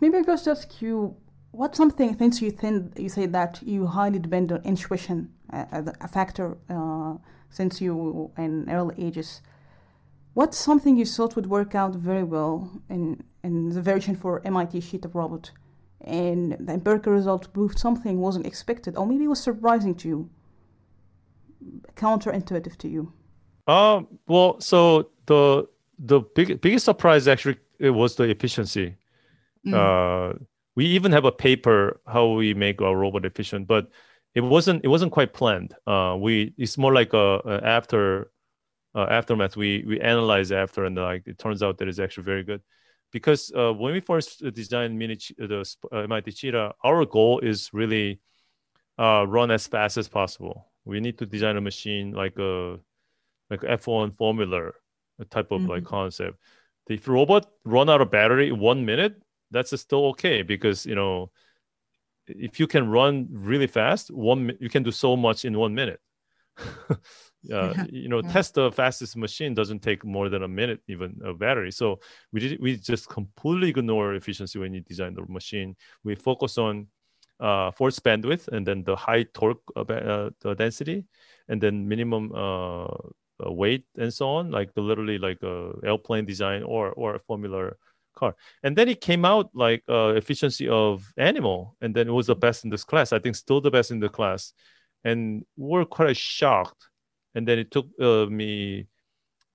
maybe I just ask you, what something things you think you say that you highly depend on intuition as a factor uh, since you in early ages. What's something you thought would work out very well in, in the version for MIT Cheetah Robot, and the empirical result proved something wasn't expected, or maybe was surprising to you, counterintuitive to you? Um. Well, so the the big, biggest surprise actually it was the efficiency. Mm. Uh, we even have a paper how we make our robot efficient, but it wasn't it wasn't quite planned. Uh, we it's more like a, a after uh, aftermath. We we analyze after, and like it turns out that it's actually very good. Because uh, when we first designed mini the uh, MIT Cheetah, our goal is really uh, run as fast as possible. We need to design a machine like a like F1 formula type of mm-hmm. like concept. If robot run out of battery in one minute, that's still okay because you know if you can run really fast, one you can do so much in one minute. uh, yeah. you know, yeah. test the fastest machine doesn't take more than a minute even a battery. So we did we just completely ignore efficiency when you design the machine. We focus on uh, force bandwidth and then the high torque uh, uh the density and then minimum uh, uh, weight and so on, like the, literally like a airplane design or or a formula car. And then it came out like uh, efficiency of animal, and then it was the best in this class. I think still the best in the class, and we're quite shocked. And then it took uh, me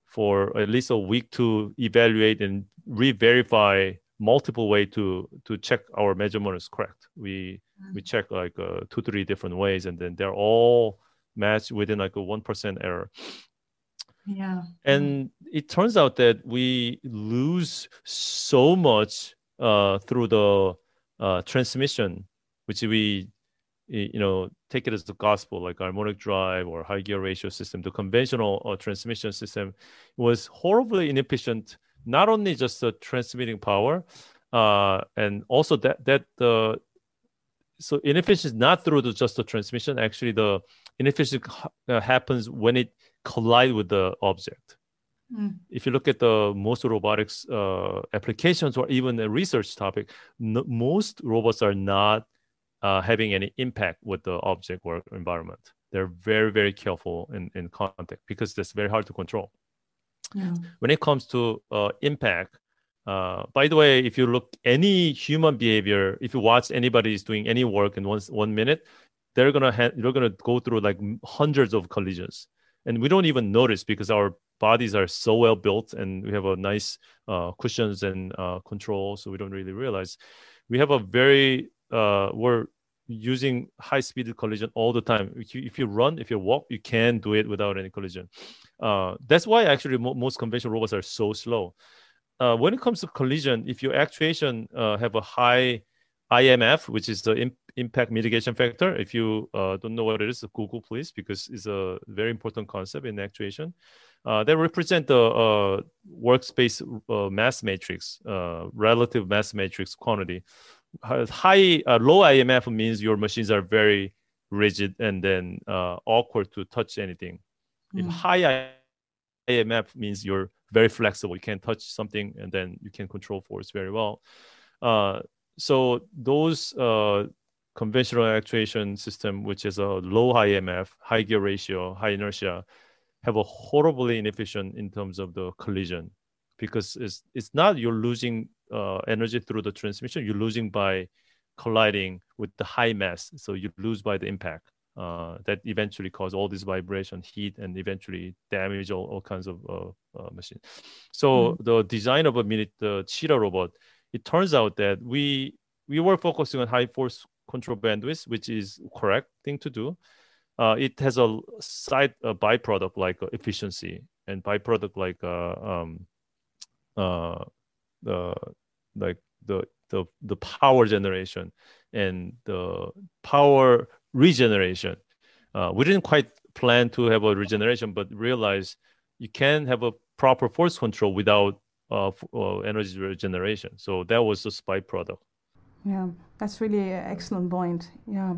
for at least a week to evaluate and re-verify multiple way to to check our measurement is correct. We mm-hmm. we check like uh, two three different ways, and then they're all matched within like a one percent error. Yeah. And it turns out that we lose so much uh, through the uh, transmission, which we, you know, take it as the gospel, like harmonic drive or high gear ratio system. The conventional uh, transmission system was horribly inefficient, not only just the transmitting power, uh, and also that that the so inefficiency is not through the, just the transmission. Actually, the inefficiency uh, happens when it collide with the object. Mm. If you look at the most robotics uh, applications or even a research topic, no, most robots are not uh, having any impact with the object or environment. They're very, very careful in, in contact because that's very hard to control. Yeah. When it comes to uh, impact, uh, by the way, if you look any human behavior, if you watch anybody is doing any work in one one minute, they're gonna ha- they're gonna go through like hundreds of collisions and we don't even notice because our bodies are so well built and we have a nice uh, cushions and uh, control. So we don't really realize. We have a very uh, we're using high speed collision all the time. If you, if you run if you walk you can do it without any collision. Uh, that's why actually mo- most conventional robots are so slow. Uh, when it comes to collision if your actuation uh, have a high IMF, which is the imp- impact mitigation factor. If you uh, don't know what it is, Google please, because it's a very important concept in actuation. Uh, they represent the uh, workspace uh, mass matrix, uh, relative mass matrix quantity. High, uh, low IMF means your machines are very rigid and then awkward to touch anything. Mm. If high IMF means you're very flexible, you can touch something and then you can control force very well so those uh, conventional actuation system, which is a low IMF, high gear ratio, high inertia, have a horribly inefficient in terms of the collision because it's it's not you're losing uh, energy through the transmission, you're losing by colliding with the high mass, so you lose by the impact. Uh, that eventually cause all this vibration, heat, and eventually damage all, all kinds of uh, uh, machines. So mm. the design of a Mini uh, Cheetah robot it turns out that we we were focusing on high force control bandwidth, which is correct thing to do. Uh, it has a side a byproduct like uh, efficiency and byproduct like uh, um, uh, the like the the the power generation and the power regeneration. Uh, we didn't quite plan to have a regeneration, but realize you can have a proper force control without of uh, energy regeneration. So that was a byproduct. Yeah, that's really an excellent point. Yeah.